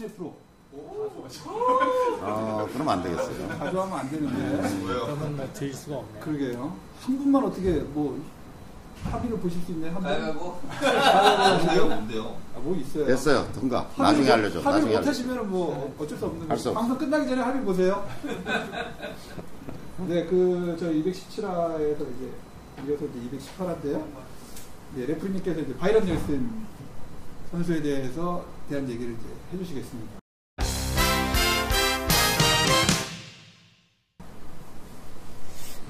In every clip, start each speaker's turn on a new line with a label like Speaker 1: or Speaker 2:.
Speaker 1: 11%. 오, 아,
Speaker 2: 그럼 안 되겠어요.
Speaker 1: 가져가면 안 되는데.
Speaker 3: 그러면 뭐 드릴 수가 없네요.
Speaker 1: 그러게요. 한 분만 어떻게 뭐 합의를 보실 수 있나요? 한 분?
Speaker 4: 가위바위보?
Speaker 1: 가위바위보
Speaker 4: 뭔데요?
Speaker 1: 아, 뭐 있어요.
Speaker 2: 됐어요. 통과. 나중에
Speaker 1: 합의를,
Speaker 2: 알려줘. 나중에 합의를
Speaker 1: 못
Speaker 2: 알려줘.
Speaker 1: 하시면 뭐 네. 어쩔 수 없는
Speaker 2: 할수
Speaker 1: 거예요.
Speaker 2: 없어.
Speaker 1: 방송 끝나기 전에 합의 보세요. 네, 그, 저 217화에서 이제, 이어서 이제 218화인데요. 네, 레프님께서 이제 바이런 넬슨 선수에 대해서 대한 얘기를 이제 해주시겠습니다.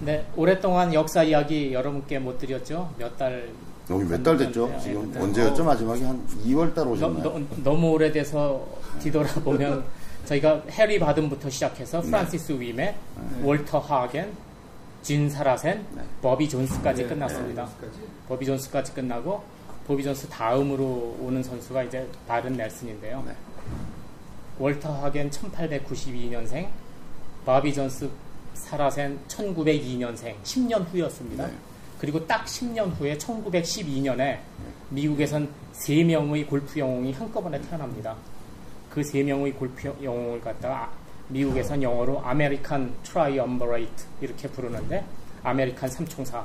Speaker 3: 네, 오랫동안 역사 이야기 여러분께 못 드렸죠. 몇 달.
Speaker 2: 여기 몇 달 됐죠?
Speaker 3: 네,
Speaker 2: 지금
Speaker 3: 네.
Speaker 2: 언제였죠? 마지막에 한 2월 달
Speaker 3: 너,
Speaker 2: 오셨나요?
Speaker 3: 너, 무 오래돼서 뒤돌아보면 저희가 해리 바든부터 시작해서 프란시스 위메,
Speaker 1: 네.
Speaker 3: 월터 하겐, 진 사라센,
Speaker 2: 네.
Speaker 3: 버비 존스까지
Speaker 1: 네,
Speaker 3: 끝났습니다.
Speaker 1: 네.
Speaker 3: 버비 존스까지 끝나고 버비 존스 다음으로 오는 선수가 이제 바이런 넬슨인데요.
Speaker 2: 네.
Speaker 3: 월터 하겐 1892년생, 바비 존스 사라센 1902년생, 10년 후였습니다.
Speaker 2: 네.
Speaker 3: 그리고 딱 10년 후에 1912년에 미국에선 3명의 골프 영웅이 한꺼번에 태어납니다. 그 3명의 골프 영웅을 갖다가 아- 미국에선 영어로 American Triumvirate 이렇게 부르는데 American 삼총사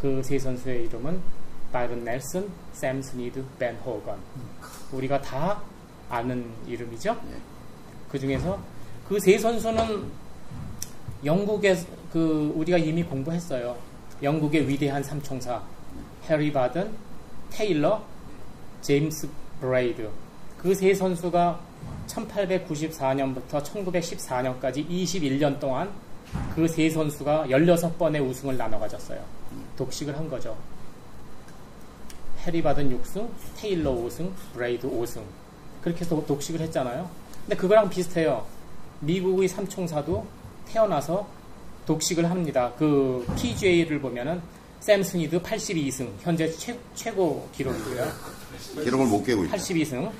Speaker 3: 그 세 선수의 이름은 바이런 넬슨, 샘 스니드, 벤 호건 우리가 다 아는 이름이죠.
Speaker 2: 예.
Speaker 3: 그 중에서 그 세 선수는 영국에 그 우리가 이미 공부했어요. 영국의 위대한 삼총사 해리 바든, 테일러, 제임스 브레이드 그 세 선수가 1894년부터 1914년까지 21년 동안 그 세 선수가 16번의 우승을 나눠 가졌어요. 독식을 한 거죠. 해리 바든 6승, 테일러 5승, 브레이드 5승. 그렇게 해서 독식을 했잖아요. 근데 그거랑 비슷해요. 미국의 삼총사도 태어나서 독식을 합니다. 그 PGA를 보면은 샘 스니드 82승, 현재 최, 최고 기록이고요.
Speaker 2: 기록을 못 깨고 있다.
Speaker 3: 82승.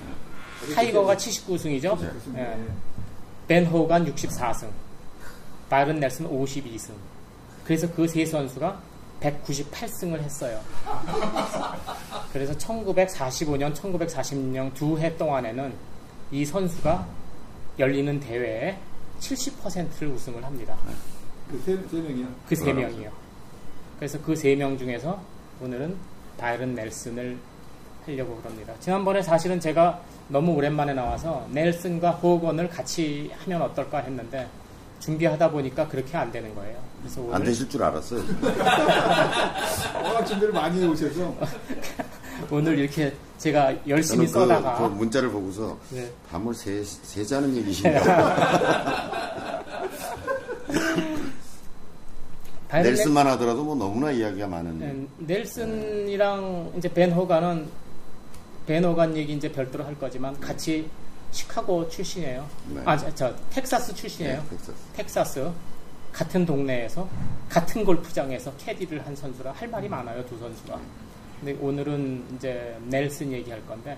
Speaker 3: 타이거가 79승이죠.
Speaker 1: 그렇습니다.
Speaker 3: 예. 벤 호간 64승. 바른 넬슨 52승. 그래서 그 세 선수가 198승을 했어요. 그래서 1945년, 1946년 두 해 동안에는 이 선수가 열리는 대회에 70%를 우승을 합니다.
Speaker 1: 그세 세 명이요.
Speaker 3: 그 세 명이요. 그래서 그 세 명 중에서 오늘은 바이런 넬슨을 하려고 그럽니다. 지난번에 사실은 제가 너무 오랜만에 나와서 넬슨과 호건을 같이 하면 어떨까 했는데 준비하다 보니까 그렇게 안 되는 거예요. 그래서 오늘
Speaker 2: 안 되실 줄 알았어요.
Speaker 1: 워낙 준비를 많이 해오셔서
Speaker 3: 오늘 이렇게 제가 열심히
Speaker 2: 저는 그,
Speaker 3: 써다가
Speaker 2: 그 문자를 보고서
Speaker 3: 네.
Speaker 2: 밤을 새, 새자는 얘기신가. 넬슨만 하더라도 뭐 너무나 이야기가 많은.
Speaker 3: 네, 넬슨이랑 이제 벤 호간은 벤 호간 얘기 이제 별도로 할 거지만 같이 시카고 출신이에요.
Speaker 2: 네.
Speaker 3: 아, 저, 저 텍사스 출신이에요.
Speaker 2: 네, 텍사스.
Speaker 3: 텍사스 같은 동네에서 같은 골프장에서 캐디를 한 선수라 할 말이 많아요 두 선수가. 근데 오늘은 이제 넬슨 얘기할 건데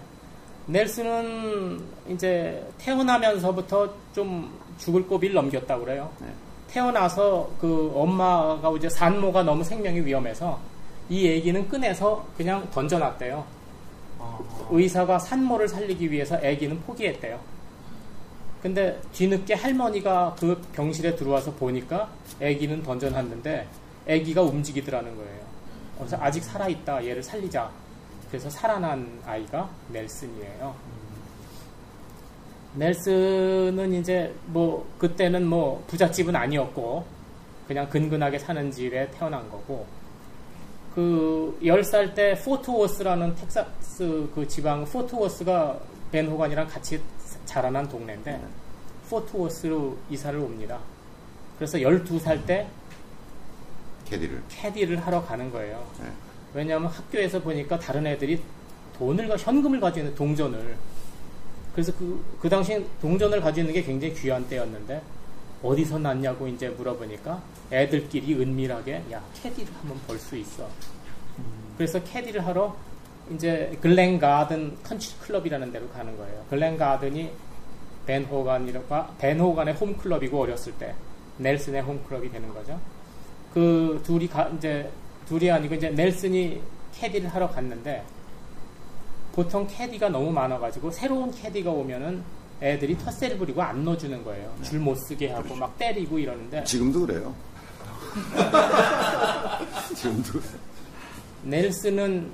Speaker 3: 넬슨은 이제 태어나면서부터 좀 죽을 고비를 넘겼다 고 그래요.
Speaker 2: 네.
Speaker 3: 태어나서 그 엄마가 이제 산모가 너무 생명이 위험해서 이 얘기는 꺼내서 그냥 던져놨대요. 의사가 산모를 살리기 위해서 아기는 포기했대요. 근데 뒤늦게 할머니가 그 병실에 들어와서 보니까 아기는 던져놨는데 아기가 움직이더라는 거예요. 그래서 아직 살아있다. 얘를 살리자. 그래서 살아난 아이가 넬슨이에요. 넬슨은 이제 뭐 그때는 뭐 부잣집은 아니었고 그냥 근근하게 사는 집에 태어난 거고 그 10살 때 포트워스라는 텍사스 그 지방 포트워스가 벤 호간이랑 같이 자라난 동네인데 포트워스로 이사를 옵니다. 그래서 12살 때
Speaker 2: 캐디를.
Speaker 3: 캐디를 하러 가는 거예요.
Speaker 2: 네.
Speaker 3: 왜냐하면 학교에서 보니까 다른 애들이 돈을 가 현금을 가지고 있는 동전을 그래서 그, 그 당시 동전을 가지고 있는 게 굉장히 귀한 때였는데 어디서 났냐고 이제 물어보니까 애들끼리 은밀하게 야 캐디를 한번 볼 수 있어. 그래서 캐디를 하러 이제 글렌 가든 컨트리 클럽이라는 데로 가는 거예요. 글렌 가든이 벤 호간이라고 벤 호간의 home club이고 어렸을 때 넬슨의 home club이 되는 거죠. 그 둘이 가, 이제 둘이 아니고 이제 넬슨이 캐디를 하러 갔는데 보통 캐디가 너무 많아가지고 새로운 캐디가 오면은 애들이 텃세를 부리고 안 넣어주는 거예요. 줄 못 쓰게 하고 막 때리고 이러는데
Speaker 2: 지금도 그래요. 지금도 그래요.
Speaker 3: 넬슨은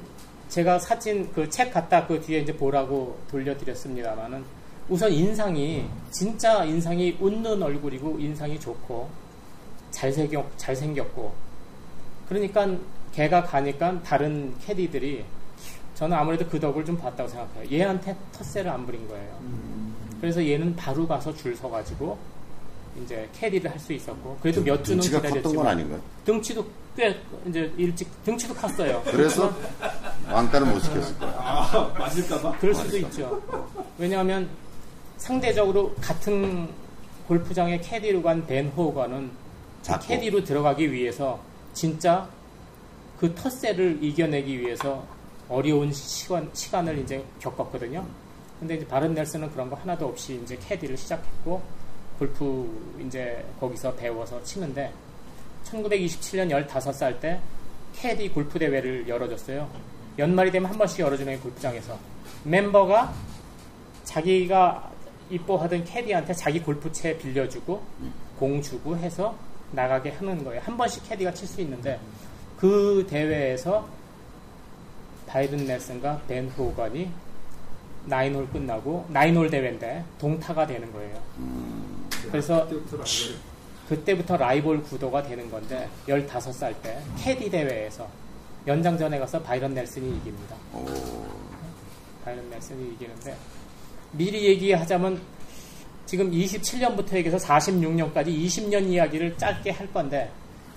Speaker 3: 제가 사진 그 책 갖다 그 뒤에 이제 보라고 돌려드렸습니다만은 우선 인상이 진짜 인상이 웃는 얼굴이고 인상이 좋고 잘생겼 잘생겼고 그러니까 걔가 가니까 다른 캐디들이 저는 아무래도 그 덕을 좀 봤다고 생각해요. 얘한테 텃세를 안 부린 거예요. 그래서 얘는 바로 가서 줄 서가지고 이제 캐디를 할 수 있었고 그래도 몇 주는
Speaker 2: 등치가 컸던 건
Speaker 3: 기다렸지만
Speaker 2: 아닌가요?
Speaker 3: 등치도 꽤 이제 일찍 등치도 컸어요.
Speaker 2: 그래서 왕따는 못 시켰을 거예요.
Speaker 1: 아, 맞을까봐?
Speaker 3: 그럴 수도 있죠. 왜냐하면 상대적으로 같은 골프장에 캐디로 간 벤 호거는
Speaker 2: 작고.
Speaker 3: 캐디로 들어가기 위해서 진짜 그 텃세를 이겨내기 위해서 어려운 시간, 시간을 이제 겪었거든요. 근데 이제 바른 넬슨은 그런 거 하나도 없이 이제 캐디를 시작했고 골프 이제 거기서 배워서 치는데 1927년 15살 때 캐디 골프 대회를 열어줬어요. 연말이 되면 한 번씩 열어주는 골프장에서 멤버가 자기가 이뻐하던 캐디한테 자기 골프채 빌려주고 공 주고 해서 나가게 하는 거예요. 한 번씩 캐디가 칠 수 있는데 그 대회에서 바이든 넬슨과 벤 호건이 나인홀 끝나고 나인홀 대회인데 동타가 되는 거예요. 그래서
Speaker 1: 그때부터 라이벌.
Speaker 3: 그때부터 라이벌 구도가 되는 건데 15살 때 캐디 대회에서 연장전에 가서 바이런 넬슨이 이깁니다.
Speaker 2: 오,
Speaker 3: 바이런 넬슨이 이기는데 미리 얘기하자면 지금 27년부터 얘기해서 46년까지 20년 이야기를 짧게 할 건데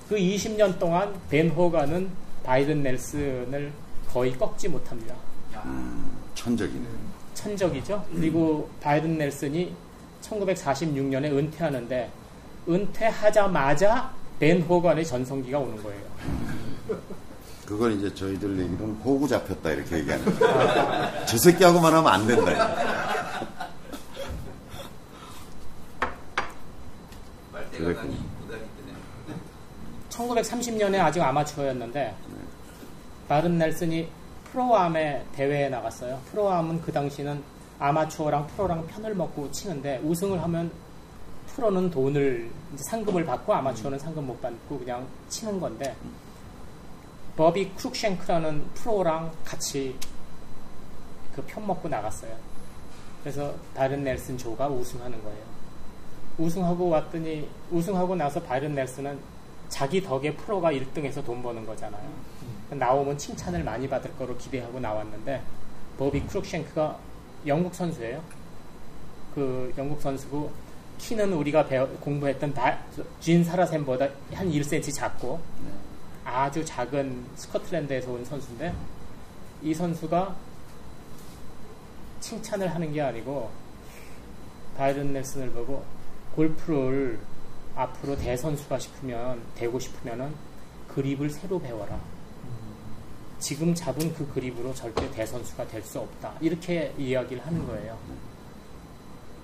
Speaker 3: 그 20년 동안 벤 호가는 바이든 넬슨을 거의 꺾지 못합니다.
Speaker 2: 천적이네.
Speaker 3: 천적이죠. 그리고 바이든 넬슨이 1946년에 은퇴하는데 은퇴하자마자 벤 호건의 전성기가 오는 거예요.
Speaker 2: 그걸 이제 저희들 얘기로는 호구 잡혔다 이렇게 얘기하는 거예요. 저 새끼하고만 하면 안 된다.
Speaker 4: 말대가
Speaker 2: 그랬군요.
Speaker 4: 가니 고다리 때문에
Speaker 3: 1930년에 아직 아마추어였는데 바른 넬슨이 프로암의 대회에 나갔어요. 프로암은 그 당시는 아마추어랑 프로랑 편을 먹고 치는데 우승을 하면 프로는 돈을 상금을 받고 아마추어는 상금 못 받고 그냥 치는 건데 버비 크룩쉔크라는 프로랑 같이 그 편 먹고 나갔어요. 그래서 바른 넬슨 조가 우승하는 거예요. 우승하고 왔더니 우승하고 나서 바른 넬슨은 자기 덕에 프로가 1등해서 돈 버는 거잖아요. 나오면 칭찬을 많이 받을 거로 기대하고 나왔는데 버비 크룩쉔크가 영국 선수예요. 그 영국 선수고 키는 우리가 배워- 공부했던 다, 진 사라셈보다 한 1cm 작고 아주 작은 스코틀랜드에서 온 선수인데 이 선수가 칭찬을 하는 게 아니고 바이든 넬슨을 보고 골프를 앞으로 대선수가 싶으면 되고 싶으면은 그립을 새로 배워라. 지금 잡은 그 그립으로 절대 대선수가 될 수 없다. 이렇게 이야기를 하는 거예요.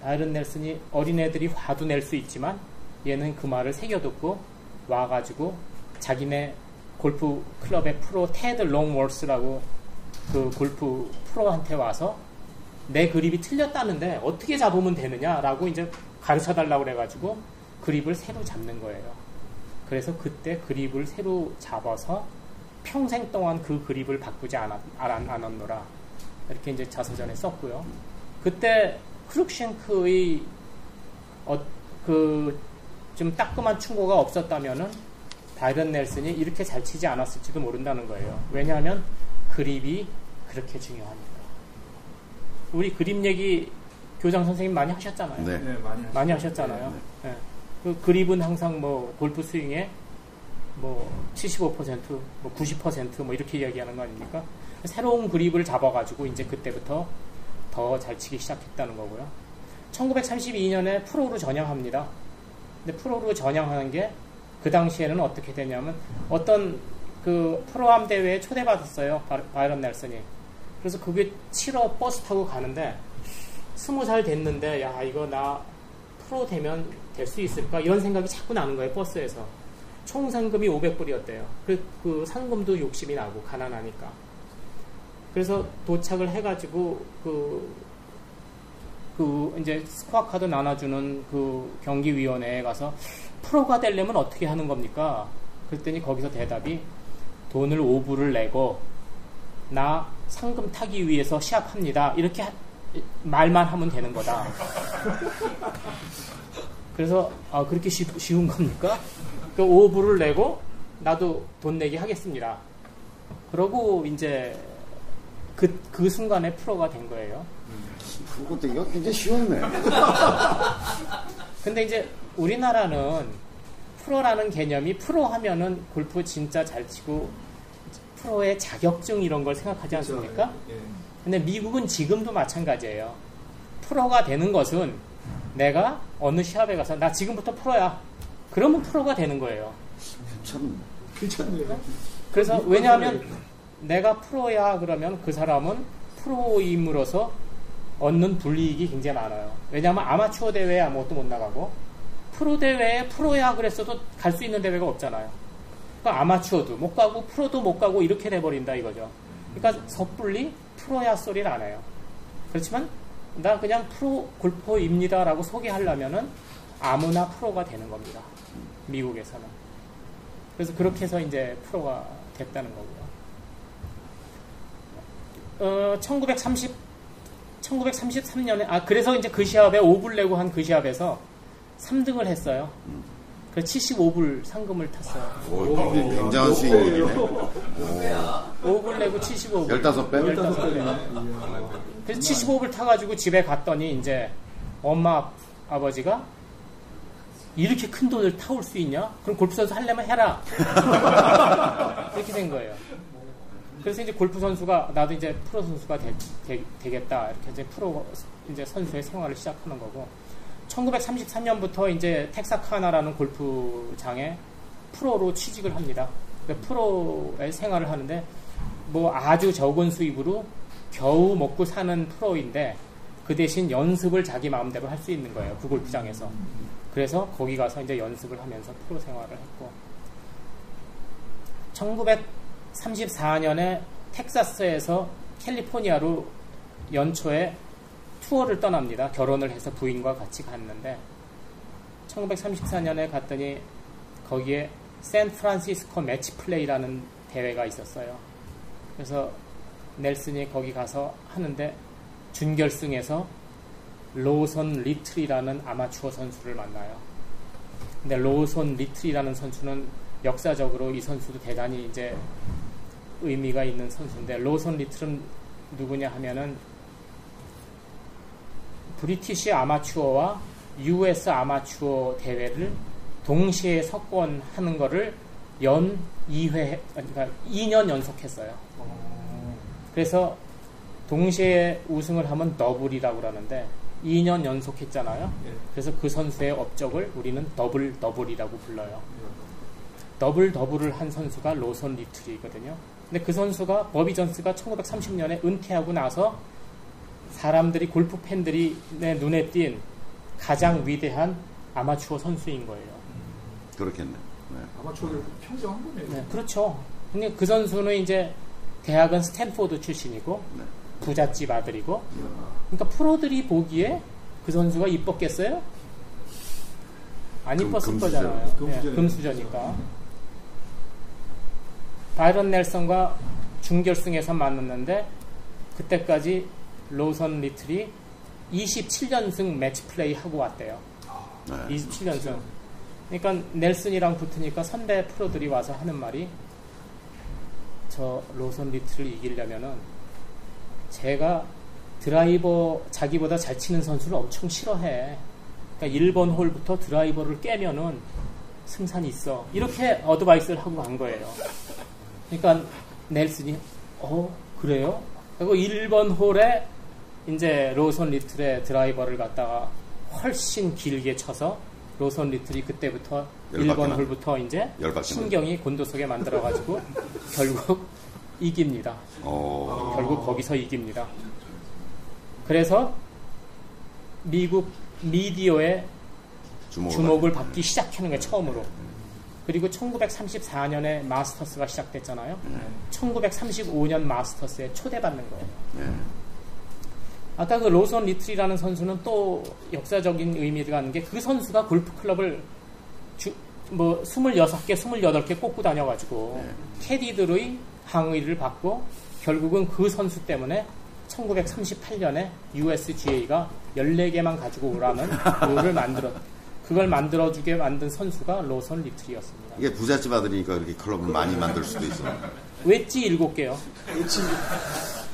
Speaker 3: 바이든 넬슨이 어린애들이 화도 낼 수 있지만 얘는 그 말을 새겨듣고 와가지고 자기네 골프 클럽의 프로 테드 롱월스라고 그 골프 프로한테 와서 내 그립이 틀렸다는데 어떻게 잡으면 되느냐라고 이제 가르쳐 달라고 그래가지고 그립을 새로 잡는 거예요. 그래서 그때 그립을 새로 잡아서 평생 동안 그 그립을 바꾸지 않았, 않- 않았노라. 이렇게 이제 자서전에 썼고요. 그때 크룩쉔크의 어, 그좀 따끔한 충고가 없었다면은 바이든 넬슨이 이렇게 잘 치지 않았을지도 모른다는 거예요. 왜냐하면 그립이 그렇게 중요하니까. 우리 그립 얘기 교장 선생님 많이 하셨잖아요.
Speaker 2: 네.
Speaker 1: 네, 많이.
Speaker 3: 많이 하셨잖아요. 예. 그 그립은 항상 뭐 골프 스윙에 뭐 75%, 뭐 90%뭐 이렇게 이야기하는 거 아닙니까? 새로운 그립을 잡아가지고 이제 그때부터 더 잘 치기 시작했다는 거고요. 1932년에 프로로 전향합니다. 근데 프로로 전향하는 게 그 당시에는 어떻게 되냐면 어떤 그 프로암 대회에 초대받았어요. 바- 바이런 넬슨이. 그래서 그게 치러 버스 타고 가는데 스무 살 됐는데 야 이거 나 프로 되면 될 수 있을까 이런 생각이 자꾸 나는 거예요 버스에서 총 상금이 500불이었대요 그, 그 상금도 욕심이 나고 가난하니까 그래서 도착을 해가지고 그, 그 이제 스코어 카드 나눠주는 그 경기위원회에 가서 프로가 되려면 어떻게 하는 겁니까? 그랬더니 거기서 대답이 돈을 5불을 내고 나 상금 타기 위해서 시합합니다. 이렇게 하- 말만 하면 되는 거다. 그래서 아 그렇게 쉬, 쉬운 겁니까? 그 5불을 내고 나도 돈 내기 하겠습니다. 그러고 이제 그, 그 순간에 프로가 된 거예요.
Speaker 2: 그거 되게 굉장히 쉬웠네.
Speaker 3: 근데 이제 우리나라는 프로라는 개념이 프로 하면은 골프 진짜 잘 치고 프로의 자격증 이런 걸 생각하지 않습니까?
Speaker 1: 예.
Speaker 3: 근데 미국은 지금도 마찬가지예요. 프로가 되는 것은 내가 어느 시합에 가서 나 지금부터 프로야. 그러면 프로가 되는 거예요.
Speaker 2: 참
Speaker 1: 괜찮네요.
Speaker 3: 그래서 왜냐하면 내가 프로야 그러면 그 사람은 프로임으로서 얻는 불이익이 굉장히 많아요. 왜냐하면 아마추어 대회에 아무것도 못 나가고 프로 대회에 프로야 그랬어도 갈 수 있는 대회가 없잖아요. 그러니까 아마추어도 못 가고 프로도 못 가고 이렇게 돼버린다 이거죠. 그러니까 섣불리 프로야 소리를 안 해요. 그렇지만 나 그냥 프로 골퍼입니다라고 소개하려면은 아무나 프로가 되는 겁니다. 미국에서는. 그래서 그렇게 해서 이제 프로가 됐다는 거고요. 어, 1930, 1933년에, 아, 그래서 이제 그 시합에 5불 내고 한 그 시합에서 3등을 했어요. 그래서 75불 상금을 탔어요.
Speaker 2: 오, 굉장한 스윙이네.
Speaker 3: 5불 내고 75불.
Speaker 2: 15배?
Speaker 1: 15살이네.
Speaker 3: 그래서 75불 타가지고 집에 갔더니 이제 엄마 아버지가 이렇게 큰 돈을 타올 수 있냐? 그럼 골프 선수 하려면 해라. 이렇게 된 거예요. 그래서 이제 골프 선수가 나도 이제 프로 선수가 되, 겠다 이렇게 이제 프로 이제 선수의 생활을 시작하는 거고 1933년부터 이제 텍사카나라는 골프장에 프로로 취직을 합니다. 프로의 생활을 하는데 뭐 아주 적은 수입으로 겨우 먹고 사는 프로인데 그 대신 연습을 자기 마음대로 할 수 있는 거예요. 그 골프장에서. 그래서 거기 가서 이제 연습을 하면서 프로 생활을 했고 1934년에 텍사스에서 캘리포니아로 연초에 투어를 떠납니다. 결혼을 해서 부인과 같이 갔는데 1934년에 갔더니 거기에 샌프란시스코 매치 플레이라는 대회가 있었어요. 그래서 넬슨이 거기 가서 하는데 준결승에서 로슨 리틀이라는 아마추어 선수를 만나요. 근데 로슨 리틀이라는 선수는 역사적으로 이 선수도 대단히 이제 의미가 있는 선수인데 로슨 리틀은 누구냐 하면은 브리티시 아마추어와 US 아마추어 대회를 동시에 석권하는 거를 연 2회 그러니까 2년 연속했어요. 그래서 동시에 우승을 하면 더블이라고 그러는데 2년 연속 했잖아요.
Speaker 1: 예.
Speaker 3: 그래서 그 선수의 업적을 우리는 더블 더블이라고 불러요. 더블 더블을 한 선수가 로슨 리틀이거든요. 근데 그 선수가 버비 존스가 1930년에 은퇴하고 나서 사람들이 골프 팬들이 내 눈에 띈 가장 위대한 아마추어 선수인 거예요.
Speaker 2: 그렇겠네. 네.
Speaker 1: 아마추어를 평정한 거네요.
Speaker 3: 네, 그렇죠. 근데 그 선수는 이제 대학은 스탠포드 출신이고
Speaker 2: 네.
Speaker 3: 부잣집 아들이고 그러니까 프로들이 보기에 그 선수가 이뻤겠어요? 안
Speaker 2: 금-
Speaker 3: 이뻤을
Speaker 2: 금수저.
Speaker 3: 거잖아요.
Speaker 1: 금수저니까.
Speaker 3: 네, 금수저니까. 바이런 넬슨과 준결승에서 만났는데 그때까지 로선 리틀이 27연승 매치 플레이 하고 왔대요.
Speaker 2: 네.
Speaker 3: 27연승. 그러니까 넬슨이랑 붙으니까 선배 프로들이 와서 하는 말이 저 로선 리틀을 이기려면은 제가 드라이버 자기보다 잘 치는 선수를 엄청 싫어해. 그러니까 1번 홀부터 드라이버를 깨면은 승산이 있어. 이렇게 어드바이스를 하고 간 거예요. 그러니까 넬슨이 어 그래요? 그리고 1번 홀에 이제 로선 리틀의 드라이버를 갖다가 훨씬 길게 쳐서 로선 리틀이 그때부터
Speaker 2: 열받게
Speaker 3: 1번
Speaker 2: 만-
Speaker 3: 홀부터 이제 신경이 곤도 속에 만들어가지고 결국 이깁니다.
Speaker 2: 어,
Speaker 3: 결국 거기서 이깁니다. 그래서 미국 미디어의
Speaker 2: 주목을,
Speaker 3: 주목을
Speaker 2: 받-
Speaker 3: 받기 시작하는 거예요, 처음으로. 그리고 1934년에 마스터스가 시작됐잖아요. 1935년 마스터스에 초대받는 거예요.
Speaker 2: 예.
Speaker 3: 아까 그 로선 리틀이라는 선수는 또 역사적인 의미가 있는 게 그 선수가 골프 클럽을 주, 뭐 26개, 28개 꽂고 다녀가지고 캐디들의 항의를 받고 결국은 그 선수 때문에 1938년에 USGA가 14개만 가지고 오라는 룰을 만들었 그걸 만들어주게 만든 선수가 로선 리틀이었습니다.
Speaker 2: 이게 부잣집 아들이니까 그렇게 클럽을 많이 만들 수도 있어.
Speaker 3: 웨지 7개요.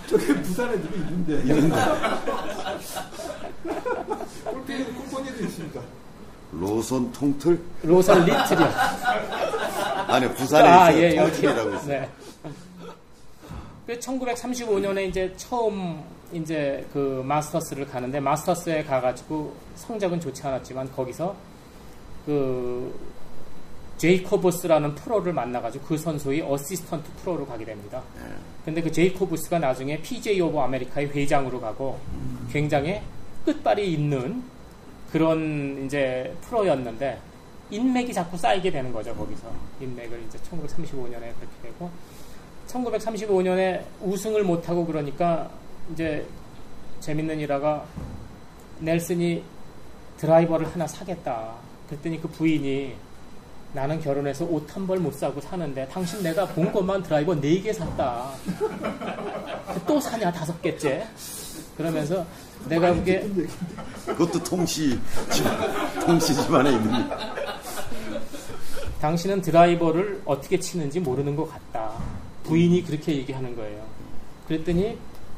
Speaker 1: 저게 부산에 누구 있는데. 골프에도 콩콩이도 있습니다.
Speaker 2: 로선 통틀?
Speaker 3: 로선 리틀이요.
Speaker 2: 아니, 부산에
Speaker 3: 아,
Speaker 2: 있어요.
Speaker 3: 예, 여기.
Speaker 2: 통틀이라고 있어요.
Speaker 3: 네. 그 1935년에 이제 처음 이제 그 마스터스를 가는데 마스터스에 가가지고 성적은 좋지 않았지만 거기서 그 제이코브스라는 프로를 만나가지고 그 선수의 어시스턴트 프로로 가게 됩니다.
Speaker 2: 예.
Speaker 3: 근데 그 제이코브스가 나중에 PJ 오브 아메리카의 회장으로 가고 굉장히 끝발이 있는 그런 이제 프로였는데 인맥이 자꾸 쌓이게 되는 거죠 거기서 인맥을 이제 1935년에 그렇게 되고 1935년에 우승을 못하고 그러니까 이제 재밌는 일화가 넬슨이 드라이버를 하나 사겠다 그랬더니 그 부인이 나는 결혼해서 옷 한 벌 못 사고 사는데 당신 내가 본 것만 드라이버 4개 샀다. 또 사냐 다섯 개째. 그러면서 내가 그게
Speaker 2: 그것도 통시, 집- 통시 집안에 있는.
Speaker 3: 당신은 드라이버를 어떻게 치는지 모르는 것 같다. 부인이 그렇게 얘기하는 거예요. 그랬더니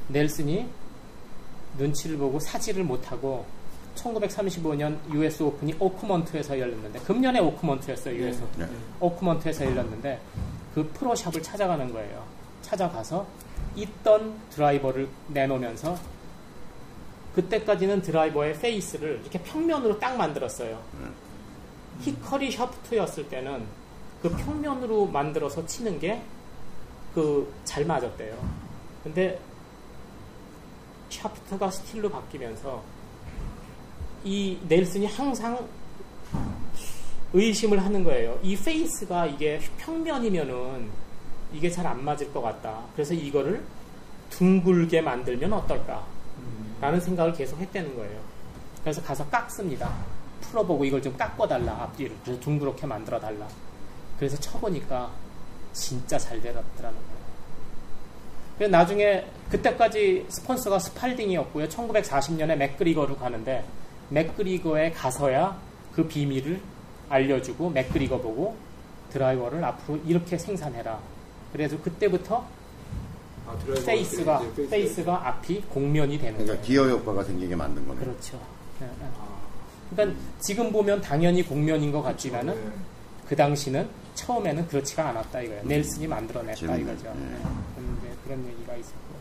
Speaker 3: 넬슨이 눈치를 보고 사지를 못하고 1935년 US 오픈이 오크먼트에서 열렸는데 금년에 오크먼트였어요. US.
Speaker 2: 네.
Speaker 3: 오크먼트에서 열렸는데 그 프로샵을 찾아가는 거예요. 찾아가서 있던 드라이버를 내놓으면서 그때까지는 드라이버의 페이스를 이렇게 평면으로 딱 만들었어요. 히커리 샤프트였을 때는 그 평면으로 만들어서 치는 게 그 잘 맞았대요. 근데 샤프트가 스틸로 바뀌면서 이 넬슨이 항상 의심을 하는 거예요. 이 페이스가 이게 평면이면은 이게 잘 안 맞을 것 같다. 그래서 이거를 둥글게 만들면 어떨까? 라는 생각을 계속 했다는 거예요. 그래서 가서 깎습니다. 풀어보고 이걸 좀 깎아달라, 앞뒤를. 둥그렇게 만들어달라. 그래서 쳐보니까 진짜 잘 되더라는 거예요. 그래서 나중에 그때까지 스폰서가 스팔딩이었고요. 1940년에 맥그리거로 가는데 맥그리거에 가서야 그 비밀을 알려주고 맥그리거 보고 드라이버를 앞으로 이렇게 생산해라. 그래서 그때부터
Speaker 1: 아, 드라이버
Speaker 3: 페이스가
Speaker 1: 페이스.
Speaker 3: 페이스가 앞이 곡면이 되는
Speaker 2: 그러니까
Speaker 3: 거예요.
Speaker 2: 기어 효과가 생기게 만든 거네.
Speaker 3: 그렇죠. 예, 예.
Speaker 1: 아,
Speaker 3: 그러니까 지금 보면 당연히 곡면인 것 같지만은
Speaker 1: 네.
Speaker 3: 그 당시는 처음에는 그렇지가 않았다 이거예요. 넬슨이 만들어냈다
Speaker 2: 재밌네.
Speaker 3: 이거죠.
Speaker 2: 예.
Speaker 3: 네. 그런, 이제 그런 얘기가 있었고.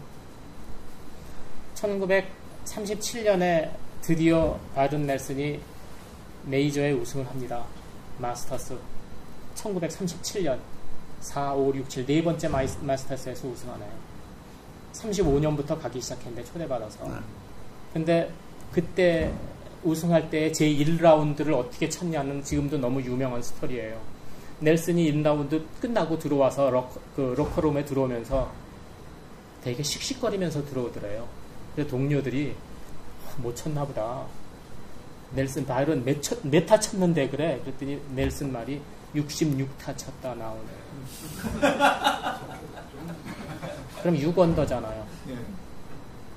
Speaker 3: 1937년에 드디어 바이런 넬슨이 메이저에 우승을 합니다. 마스터스. 1937년 4, 5, 6, 7 네 번째 마이스, 마스터스에서 우승하네요. 35년부터 가기 시작했는데 초대받아서.
Speaker 2: 네.
Speaker 3: 근데 그때 우승할 때 제 1라운드를 어떻게 쳤냐는 지금도 너무 유명한 스토리예요. 넬슨이 1라운드 끝나고 들어와서 럭, 그 로커룸에 들어오면서 되게 씩씩거리면서 들어오더래요. 그래서 동료들이 아, 못 쳤나 보다. 넬슨 바이런 몇, 쳤- 몇타 쳤는데 그래? 그랬더니 넬슨 말이 66타 쳤다 나오네. 그럼 6언더잖아요.
Speaker 1: 예.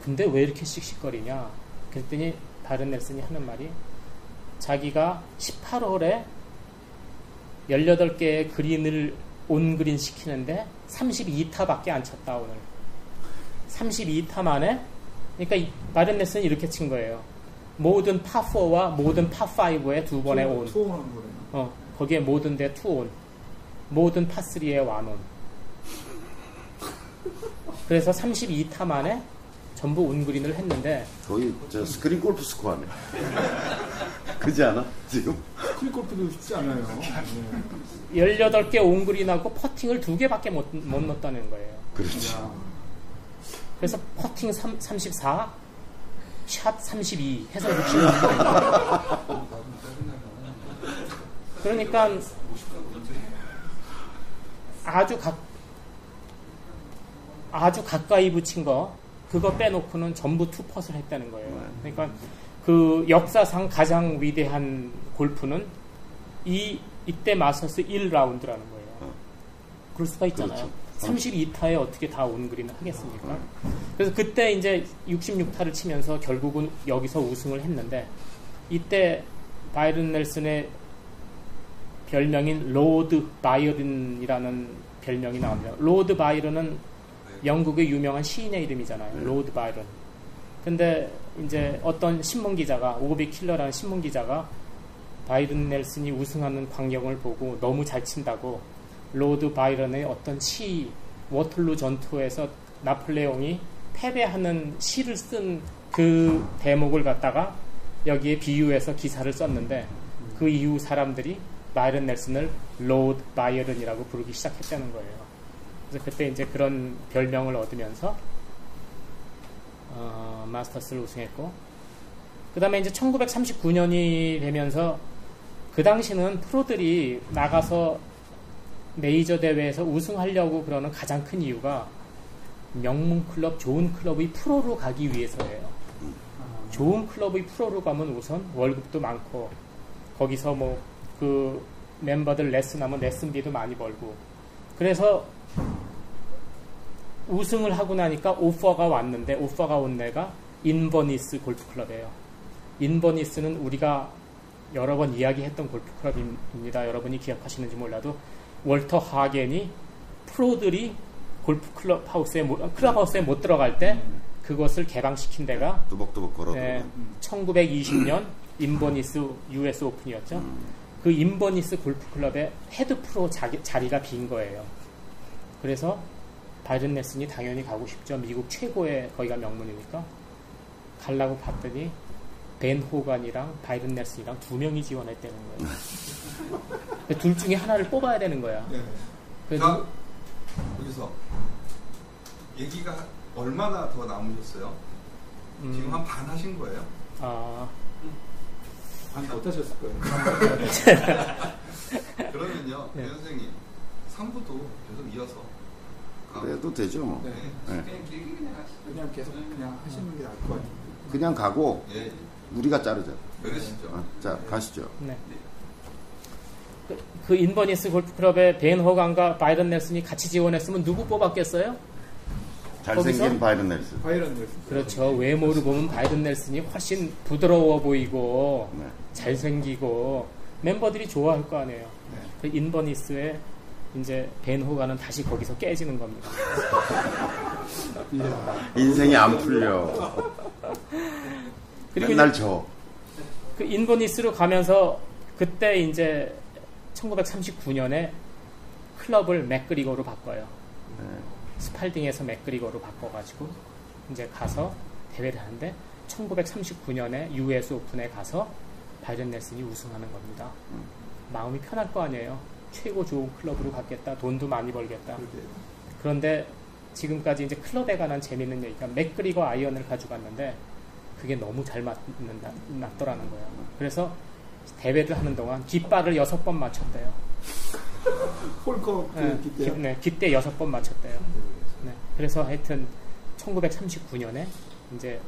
Speaker 3: 근데 왜 이렇게 씩씩거리냐? 그랬더니 다른 넬슨이 하는 말이 자기가 18홀에 18개의 그린을 온그린 시키는데 32타밖에 안 쳤다 오늘. 32타 만에 그러니까 이 바이런 넬슨이 이렇게 친 거예요. 모든 파4와 모든 파5에 두 번에 온.
Speaker 1: 투온하는 거네요.
Speaker 3: 어, 거기에 모든 데 투온. 모든 파3에 원온. 그래서 32타 만에 전부 온그린을 했는데
Speaker 2: 거의 저 스크린 골프 스코어네. 그지 않아? 지금?
Speaker 1: 스크린 골프도 쉽지 않아요. 예.
Speaker 3: 18개 온그린하고 퍼팅을 두 개밖에 못, 못 넣었다는 거예요.
Speaker 2: 그렇지.
Speaker 1: 야,
Speaker 3: 그래서 퍼팅 3, 34, 샷 32 해서 66. 그러니까 아주 각 아주 가까이 붙인 거 그거 빼놓고는 전부 투퍼를 했다는 거예요. 그러니까 그 역사상 가장 위대한 골프는 이 이때 마서스 1라운드라는 거예요.
Speaker 2: 어.
Speaker 3: 그럴 수가 있잖아요.
Speaker 2: 그렇죠.
Speaker 3: 32타에 어떻게 다 온그린을 하겠습니까? 그래서 그때 이제 66타를 치면서 결국은 여기서 우승을 했는데 이때 바이런 넬슨의 별명인 로드 바이런이라는 별명이 나옵니다. 로드 바이런은 영국의 유명한 시인의 이름이잖아요.
Speaker 2: 네.
Speaker 3: 로드 바이런. 근데 이제 어떤 신문 기자가 오비 킬러라는 신문 기자가 바이런 넬슨이 우승하는 광경을 보고 너무 잘 친다고 로드 바이런의 어떤 시 워털루 전투에서 나폴레옹이 패배하는 시를 쓴 그 대목을 갖다가 여기에 비유해서 기사를 썼는데 그 이후 사람들이 바이런 넬슨을 로드 바이런이라고 부르기 시작했다는 거예요. 그래서 그때 이제 그런 별명을 얻으면서 어, 마스터스를 우승했고 그 다음에 이제 1939년이 되면서 그 당시는 프로들이 나가서 메이저 대회에서 우승하려고 그러는 가장 큰 이유가 명문 클럽, 좋은 클럽의 프로로 가기 위해서예요. 좋은 클럽의 프로로 가면 우선 월급도 많고 거기서 뭐 그 멤버들 레슨 하면 레슨비도 많이 벌고 그래서 우승을 하고 나니까 오퍼가 왔는데 오퍼가 온 데가 인버니스 골프클럽이에요. 인버니스는 우리가 여러 번 이야기했던 골프클럽입니다. 여러분이 기억하시는지 몰라도 월터 하겐이 프로들이 골프클럽 하우스에 못, 클럽 하우스에 못 들어갈 때 그것을 개방시킨 데가
Speaker 2: 뚜벅뚜벅 걸어
Speaker 3: 네,
Speaker 2: 들어가는.
Speaker 3: 1920년 인버니스 US 오픈이었죠. 그 인버니스 골프클럽의 헤드 프로 자리가 빈 거예요. 그래서 바이든 넬슨이 당연히 가고 싶죠. 미국 최고의 거기가 명문이니까. 가려고 봤더니 벤 호간이랑 바이든 넬슨이랑 두 명이 지원했다는 거예요. 근데 둘 중에 하나를 뽑아야 되는 거야.
Speaker 1: 네.
Speaker 3: 그래서
Speaker 4: 자, 여기서 얘기가 얼마나 더 남으셨어요?
Speaker 3: 음,
Speaker 4: 지금 한 반 하신 거예요?
Speaker 3: 아,
Speaker 1: 아니 못하셨을 거예요.
Speaker 4: 그러면요,
Speaker 3: 네.
Speaker 4: 배 선생님 3부도 계속 이어서.
Speaker 2: 그래도 되죠. 뭐.
Speaker 1: 네.
Speaker 2: 네.
Speaker 4: 그냥
Speaker 1: 계속 그냥 하시는 게 나을 것 같아요.
Speaker 2: 그냥 가고
Speaker 4: 예,
Speaker 2: 우리가 자르자.
Speaker 4: 그러시죠.
Speaker 2: 어, 자 가시죠.
Speaker 3: 네. 그, 그 인버니스 골프클럽에 벤 호간과 바이든 넬슨이 같이 지원했으면 누구 뽑았겠어요?
Speaker 2: 잘생긴
Speaker 3: 거기서?
Speaker 2: 바이런 넬슨.
Speaker 1: 바이런 넬슨.
Speaker 3: 그렇죠. 외모를 보면 바이든 넬슨이 훨씬 부드러워 보이고
Speaker 2: 네.
Speaker 3: 잘생기고 멤버들이 좋아할 거 아니에요.
Speaker 1: 네.
Speaker 3: 그 인버니스의 이제 벤 호가는 다시 거기서 깨지는 겁니다.
Speaker 2: 인생이 안 풀려.
Speaker 3: 그리고
Speaker 2: 맨날 져.
Speaker 3: 그 인버니스로 가면서 그때 이제 1939년에 클럽을 맥그리거로 바꿔요.
Speaker 2: 네.
Speaker 3: 스팔딩에서 맥그리거로 바꿔가지고 이제 가서 대회를 하는데 1939년에 US 오픈에 가서 바이든 넬슨이 우승하는 겁니다. 마음이 편할 거 아니에요. 최고 좋은 클럽으로 갔겠다. 돈도 많이 벌겠다. 그런데 지금까지 이제 클럽에 관한 재밌는 얘기가 맥그리거 아이언을 가져갔는데 그게 너무 잘 맞는다, 맞더라는 거예요. 그래서 대회를 하는 동안 깃발을 여섯 번 맞췄대요.
Speaker 1: 홀컵 그
Speaker 3: 네.
Speaker 1: 기-
Speaker 3: 네, 깃대 여섯 번 맞췄대요. 네, 그래서 하여튼 1939년에 이제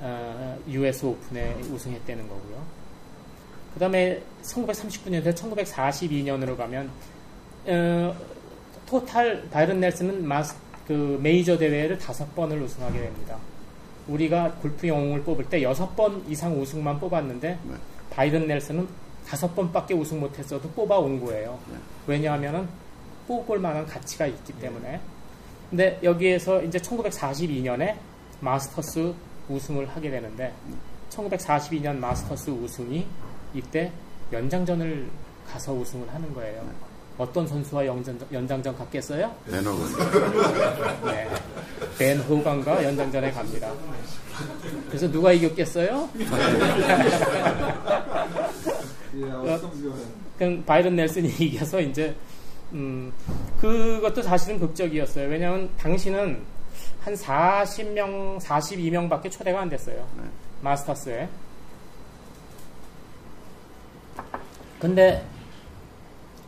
Speaker 3: 어, US 오픈에 우승했다는 거고요. 그 다음에 1939년에서 1942년으로 가면 어, 토탈 바이런 넬슨은 마스, 그 메이저 대회를 다섯 번을 우승하게 됩니다. 우리가 골프 영웅을 뽑을 때 여섯 번 이상 우승만 뽑았는데
Speaker 2: 네.
Speaker 3: 바이든 넬슨은 다섯 번밖에 우승 못했어도 뽑아온 거예요.
Speaker 2: 네.
Speaker 3: 왜냐하면은 뽑을 만한 가치가 있기 때문에. 근데 여기에서 이제 1942년에 마스터스 우승을 하게 되는데 1942년 마스터스 우승이 이때 연장전을 가서 우승을 하는 거예요. 어떤 선수와 연장전, 연장전 갔겠어요?
Speaker 2: 배너건.
Speaker 3: 네. 벤 호간과 연장전에 갑니다. 그래서 누가 이겼겠어요?
Speaker 1: 이야, 어떤
Speaker 3: 그럼 바이든 넬슨이 이겨서 이제 음, 그것도 사실은 극적이었어요. 왜냐하면 당시는 한 40명, 42명밖에 초대가 안 됐어요.
Speaker 2: 네.
Speaker 3: 마스터스에. 근데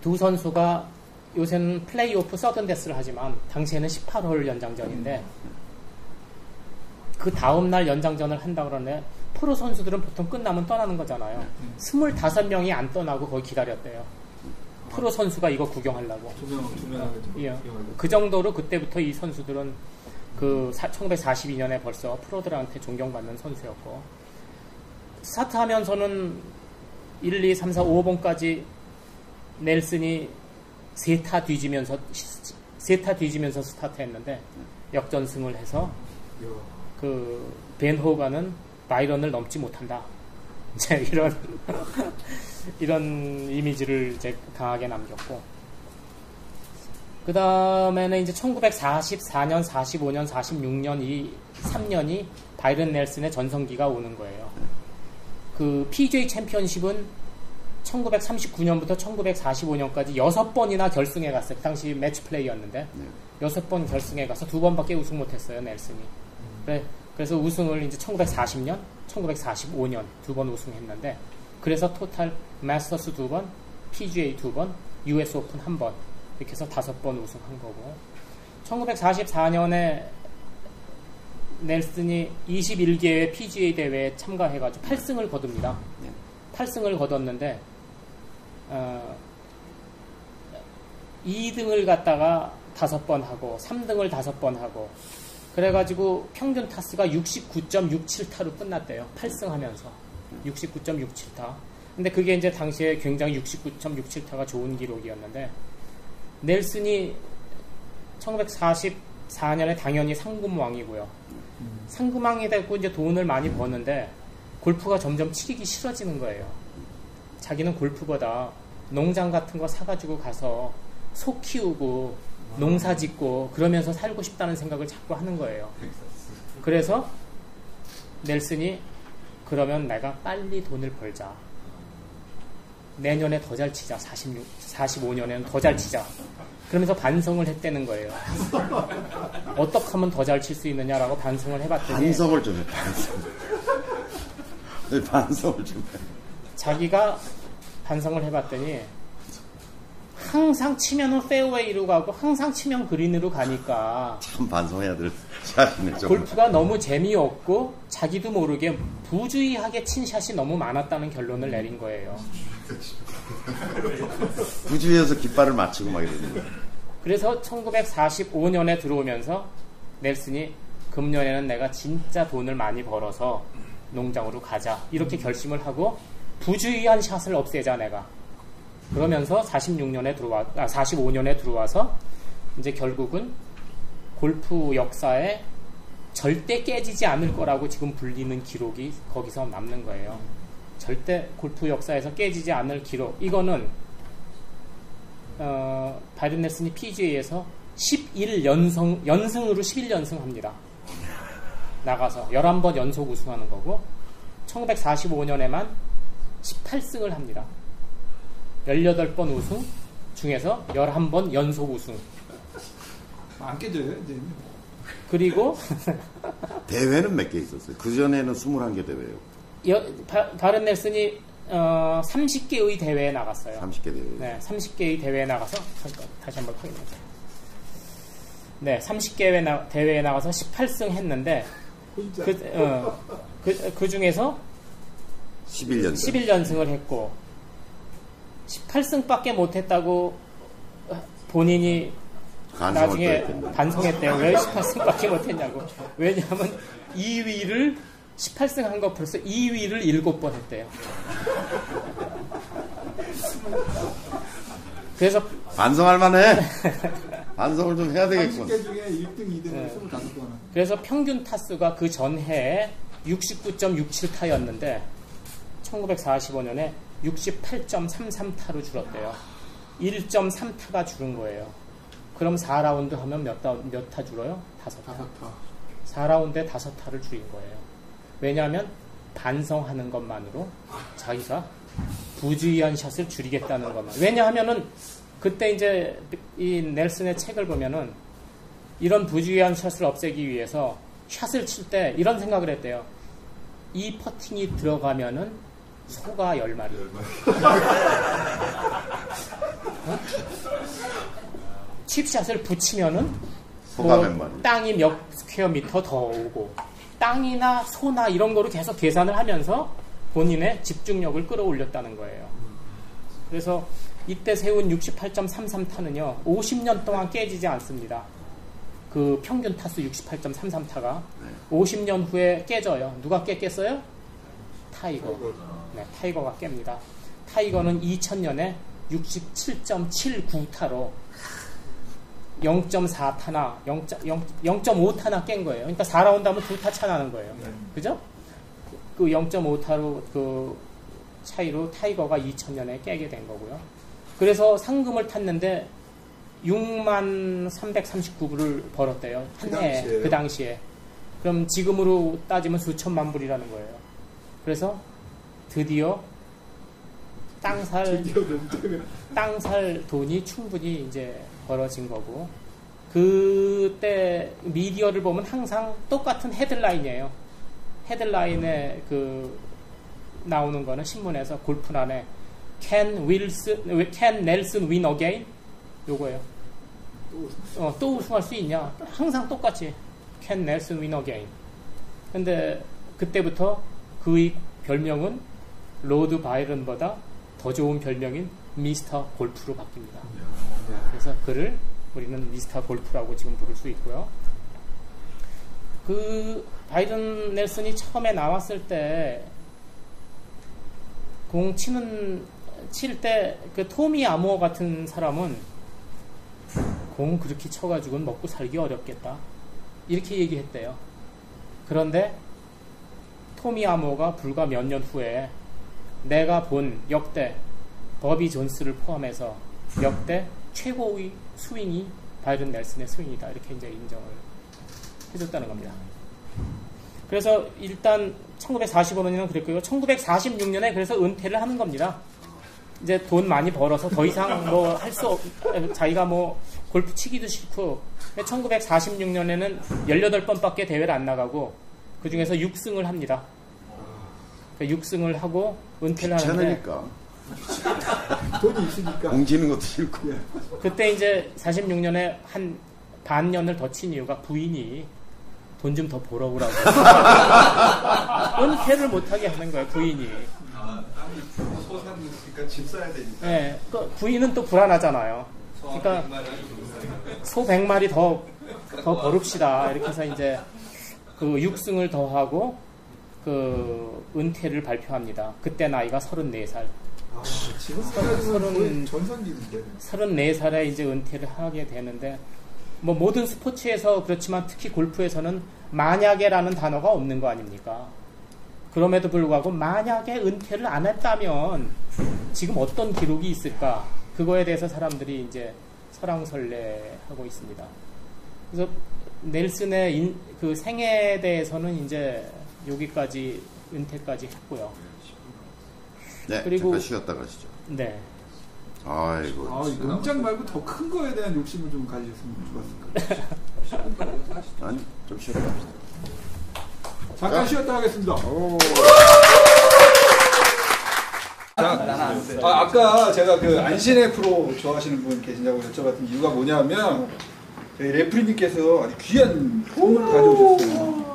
Speaker 3: 두 선수가 요새는 플레이오프 서든데스를 하지만 당시에는 18홀 연장전인데 그 다음날 연장전을 한다 그러네 프로 선수들은 보통 끝나면 떠나는 거잖아요.
Speaker 1: 음.
Speaker 3: 25명이 안 떠나고 거기 기다렸대요. 프로 선수가 이거 구경하려고.
Speaker 4: 조명 조명하게 좀
Speaker 3: 예. 그 정도로 그때부터 이 선수들은 그 1942년에 벌써 프로들한테 존경받는 선수였고 스타트하면서는 1, 2, 3, 4, 5번까지 넬슨이 세타 뒤지면서 세타 뒤지면서 스타트했는데 역전승을 해서. 그 벤 호가는 바이런을 넘지 못한다. 이제 이런 이런 이미지를 이제 강하게 남겼고 그 다음에는 이제 1944년, 45년, 46년 이 3년이 바이런 넬슨의 전성기가 오는 거예요. 그 PGA 챔피언십은 1939년부터 1945년까지 여섯 번이나 결승에 갔어요. 그 당시 매치 플레이였는데
Speaker 2: 네.
Speaker 3: 여섯 번 결승에 가서 두 번밖에 우승 못했어요 넬슨이. 그래, 그래서 우승을 이제 1940년, 1945년 두 번 우승했는데 그래서 토탈 마스터스 두 번, PGA 두 번, US 오픈 한 번 이렇게 해서 다섯 번 우승한 거고 1944년에 넬슨이 21개의 PGA 대회에 참가해가지고 8승을 거둡니다.
Speaker 2: 네.
Speaker 3: 8승을 거뒀는데 어, 2등을 갖다가 다섯 번 하고 3등을 다섯 번 하고 그래가지고 평균 타수가 69.67타로 끝났대요. 8승 하면서 69.67타. 근데 그게 이제 당시에 굉장히 69.67타가 좋은 기록이었는데 넬슨이 1944년에 당연히 상금왕이고요. 상금왕이 되고 이제 돈을 많이 버는데 골프가 점점 치기 싫어지는 거예요. 자기는 골프보다 농장 같은 거 사가지고 가서 소 키우고 농사 짓고 그러면서 살고 싶다는 생각을 자꾸 하는 거예요. 그래서 넬슨이 그러면 내가 빨리 돈을 벌자. 내년에 더 잘 치자. 46, 45년에는 더 잘 치자. 그러면서 반성을 했다는 거예요. 어떻게 하면 더 잘 칠 수 있느냐라고 반성을 해봤더니
Speaker 2: 반성을 좀 해, 반성. 네, 반성을 좀 해.
Speaker 3: 자기가 반성을 해봤더니 항상 치면은 페어웨이로 가고 항상 치면 그린으로 가니까
Speaker 2: 참 반성해야 될 샷이네, 좀.
Speaker 3: 골프가 너무 재미없고 자기도 모르게 부주의하게 친 샷이 너무 많았다는 결론을 내린 거예요.
Speaker 2: 부주의해서 깃발을 맞추고 막 이러는 거야.
Speaker 3: 그래서 1945년에 들어오면서 넬슨이 금년에는 내가 진짜 돈을 많이 벌어서 농장으로 가자 이렇게 결심을 하고 부주의한 샷을 없애자 내가 그러면서 46년에 들어와 아 45년에 들어와서 이제 결국은 골프 역사에 절대 깨지지 않을 거라고 지금 불리는 기록이 거기서 남는 거예요. 절대 골프 역사에서 깨지지 않을 기록. 이거는 어, 바이든 넬슨이 PGA에서 11연승 연승으로 11연승 합니다. 나가서 11번 연속 우승하는 거고 1945년에만 18승을 합니다. 18번 우승 중에서 11번 연속 우승.
Speaker 1: 안 깨져요, 이제.
Speaker 3: 그리고
Speaker 2: 대회는 몇 개 있었어요? 그 전에는 21개 대회요.
Speaker 3: 여, 바, 바른 넬슨이 어, 30개의 대회에 나갔어요.
Speaker 2: 30개 대회.
Speaker 3: 네, 30개의 대회에 나가서 잠깐 다시 한번 확인해보세요. 네, 30개 나, 대회에 나가서 18승 했는데. 그, 어, 그, 그 중에서
Speaker 2: 11년.
Speaker 3: 11연승을 했고 18승밖에 못했다고 본인이 나중에. 반성했대요. 왜 18승밖에 못했냐고. 왜냐하면 2위를 18승 한거 벌써 2위를 7번 했대요. 그래서
Speaker 2: 반성할 만해. 반성을 좀 해야
Speaker 1: 30개
Speaker 2: 되겠군.
Speaker 1: 중에 1등, 2등을
Speaker 3: 네.
Speaker 1: 25번.
Speaker 3: 그래서 평균 타수가 그 전해에 69.67타였는데 1945년에 68.33타로 줄었대요. 1.3타가 줄은 거예요. 그럼 4라운드 하면 몇, 타, 몇 타 줄어요? 다섯 타.
Speaker 1: 다섯 타.
Speaker 3: 4라운드에 다섯 타를 줄인 거예요. 왜냐하면 반성하는 것만으로 자기가 부주의한 샷을 줄이겠다는 것만. 왜냐하면은 그때 이제 이 넬슨의 책을 보면은 이런 부주의한 샷을 없애기 위해서 샷을 칠 때 이런 생각을 했대요. 이 퍼팅이 들어가면은 소가 열 마리. 칩샷을 붙이면은
Speaker 2: 소가
Speaker 3: 뭐
Speaker 2: 몇 마리.
Speaker 3: 땅이 몇 square meter 더 오고 땅이나 소나 이런 거로 계속 계산을 하면서 본인의 집중력을 끌어올렸다는 거예요. 그래서 이때 세운 68.33타는요 50년 동안 깨지지 않습니다. 그 평균 타수 68.33타가 50년 후에 깨져요. 누가 깼겠어요? 타이거. 네, 타이거가 깹니다. 타이거는 2000년에 67.79타로 0.4 타나 0.5 타나 깬 거예요. 그러니까 4라운드 하면 2타 차 나는 거예요. 그죠? 그 0.5 타로 그 차이로 타이거가 2000년에 깨게 된 거고요. 그래서 상금을 탔는데 6만 339불을 벌었대요. 한
Speaker 1: 그
Speaker 3: 해에.
Speaker 1: 당시에요?
Speaker 3: 그 당시에. 그럼 지금으로 따지면 수천만 불이라는 거예요. 그래서 드디어 땅 살,
Speaker 1: 드디어 멘트가
Speaker 3: 땅살 돈이 충분히 이제 벌어진 거고 그때 미디어를 보면 항상 똑같은 헤드라인이에요. 헤드라인에 그 나오는 거는 신문에서 골프란에 Can Wilson, Can Nelson win again? 요거예요. 어, 또 우승할 수 있냐? 항상 똑같이 Can Nelson win again? 근데 그때부터 그의 별명은 Lord Byron보다 더 좋은 별명인 미스터 골프로 바뀝니다. 그래서 그를 우리는 미스터 골프라고 지금 부를 수 있고요. 그 바이런 넬슨이 처음에 나왔을 때 공 치는 칠 때 그 토미 아머 같은 사람은 공 그렇게 쳐가지고는 먹고 살기 어렵겠다 이렇게 얘기했대요. 그런데 토미 아모가 불과 몇 년 후에 내가 본 역대 버비 존스를 포함해서 역대 최고의 스윙이 바이든 넬슨의 스윙이다 이렇게 이제 인정을 해줬다는 겁니다. 그래서 일단 1945년에는 그랬고요. 1946년에 그래서 은퇴를 하는 겁니다. 이제 돈 많이 벌어서 더 이상 뭐 할 수 없, 자기가 뭐 골프 치기도 싫고 1946년에는 18번밖에 대회를 안 나가고 그 중에서 6승을 합니다. 6승을 하고 은퇴를 하는데.
Speaker 1: 돈이 있으니까.
Speaker 2: 공지는 것도 싫고.
Speaker 1: 예.
Speaker 3: 그때 이제 46년에 한 반년을 더 친 이유가 부인이 돈 좀 더 벌어오라고. 은퇴를 못하게 하는 거예요 부인이.
Speaker 4: 아, 집 사야 되니까.
Speaker 3: 예, 그 부인은 또 불안하잖아요. 그러니까 소 100마리 더, 더 벌읍시다. 이렇게 해서 이제 그 6승을 더하고 그 은퇴를 발표합니다. 그때 나이가 34살
Speaker 1: 아, 지금
Speaker 3: 서른-
Speaker 1: 사람은 거의 전성기인데
Speaker 3: 34살에 이제 은퇴를 하게 되는데 뭐 모든 스포츠에서 그렇지만 특히 골프에서는 만약에라는 단어가 없는 거 아닙니까? 그럼에도 불구하고 만약에 은퇴를 안 했다면 지금 어떤 기록이 있을까? 그거에 대해서 사람들이 이제 설왕설래하고 있습니다. 그래서 넬슨의 인- 그 생애에 대해서는 이제 여기까지 은퇴까지 했고요.
Speaker 2: 네,
Speaker 3: 그리고-
Speaker 2: 잠깐 쉬었다 가시죠.
Speaker 3: 네.
Speaker 2: 아이고.
Speaker 1: 아, 이 농장 말고 더 큰 거에 대한 욕심을 좀 가지셨으면 좋았을 거예요.
Speaker 2: 아니, 좀 쉬었다 합시다.
Speaker 1: 잠깐 쉬었다 하겠습니다. 자, 아, 아까 제가 그 안신의 프로 좋아하시는 분 계시냐고 여쭤봤던 이유가 뭐냐면 저희 레프리님께서 아주 귀한 도움을 가져오셨어요.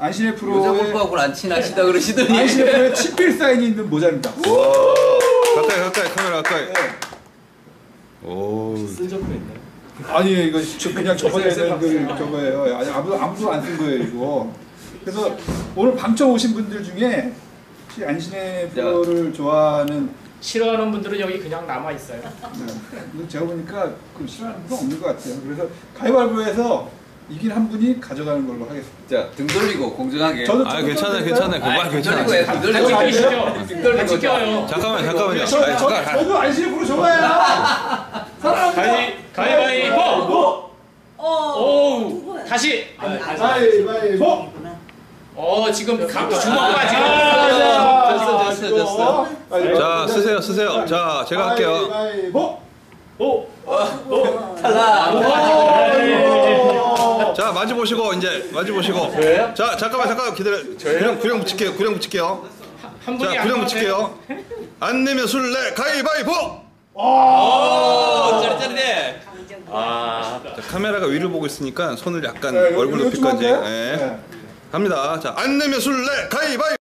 Speaker 1: 안신의
Speaker 5: 여자
Speaker 1: 프로의
Speaker 5: 골프하고는 안 친하시다 그러시더니
Speaker 1: 안신의 프로의 친필 사인이 있는 모자입니다.
Speaker 4: 가까이 가까이 카메라 가까이.
Speaker 1: 네.
Speaker 4: 오.
Speaker 1: 아니 이거 저 그냥 저번에 그 저거예요. 아니 아무도 아무도 안 쓴 거예요 이거. 그래서 오늘 방청 오신 분들 중에 혹시 안신의 프로를 좋아하는
Speaker 3: 싫어하는 분들은 여기 그냥 남아 있어요.
Speaker 1: 네. 제가 보니까 그 싫어하는 분 없는 것 같아요. 그래서 가위바위보에서 이긴 한 분이 가져가는 걸로 하겠습니다.
Speaker 5: 자, 등 돌리고 공정하게
Speaker 1: 저는 아좀
Speaker 4: 괜찮아요
Speaker 1: 좀
Speaker 4: 괜찮아요 그거
Speaker 5: 아이, 등
Speaker 4: 괜찮아요.
Speaker 5: 돌리고 해, 등 돌리고. 등 돌리고.
Speaker 4: 잠깐만 잠깐만요.
Speaker 1: 저,
Speaker 4: 아,
Speaker 1: 저,
Speaker 4: 잠깐.
Speaker 1: 저도 안신의 프로 좋아해요. 사랑합니다.
Speaker 3: 가위, 가위바위보! 오! 다시!
Speaker 1: 가위바위보.
Speaker 3: 어, 지금 각 주먹과 지금.
Speaker 1: 아,
Speaker 5: 됐어, 됐어, 됐어.
Speaker 4: 자 쓰세요 쓰세요. 자 제가 할게요.
Speaker 1: 가위바위보.
Speaker 3: 오!
Speaker 5: 탈락.
Speaker 4: 자 마주 보시고 이제 마주 보시고.
Speaker 3: 저예요?
Speaker 4: 자 잠깐만 잠깐 기다려. 구령 구령 붙일게요. 구령 붙일게요.
Speaker 3: 한 분이 자안
Speaker 4: 구령 붙일게요. 안 내면 술래 가위바위보.
Speaker 5: 오, 짜릿짜릿해.
Speaker 4: 자, 카메라가 위를 보고 있으니까 손을 약간
Speaker 1: 네,
Speaker 4: 얼굴 높이까지. 예.
Speaker 1: 네.
Speaker 4: 갑니다. 자, 안 내면 술래 가위바위.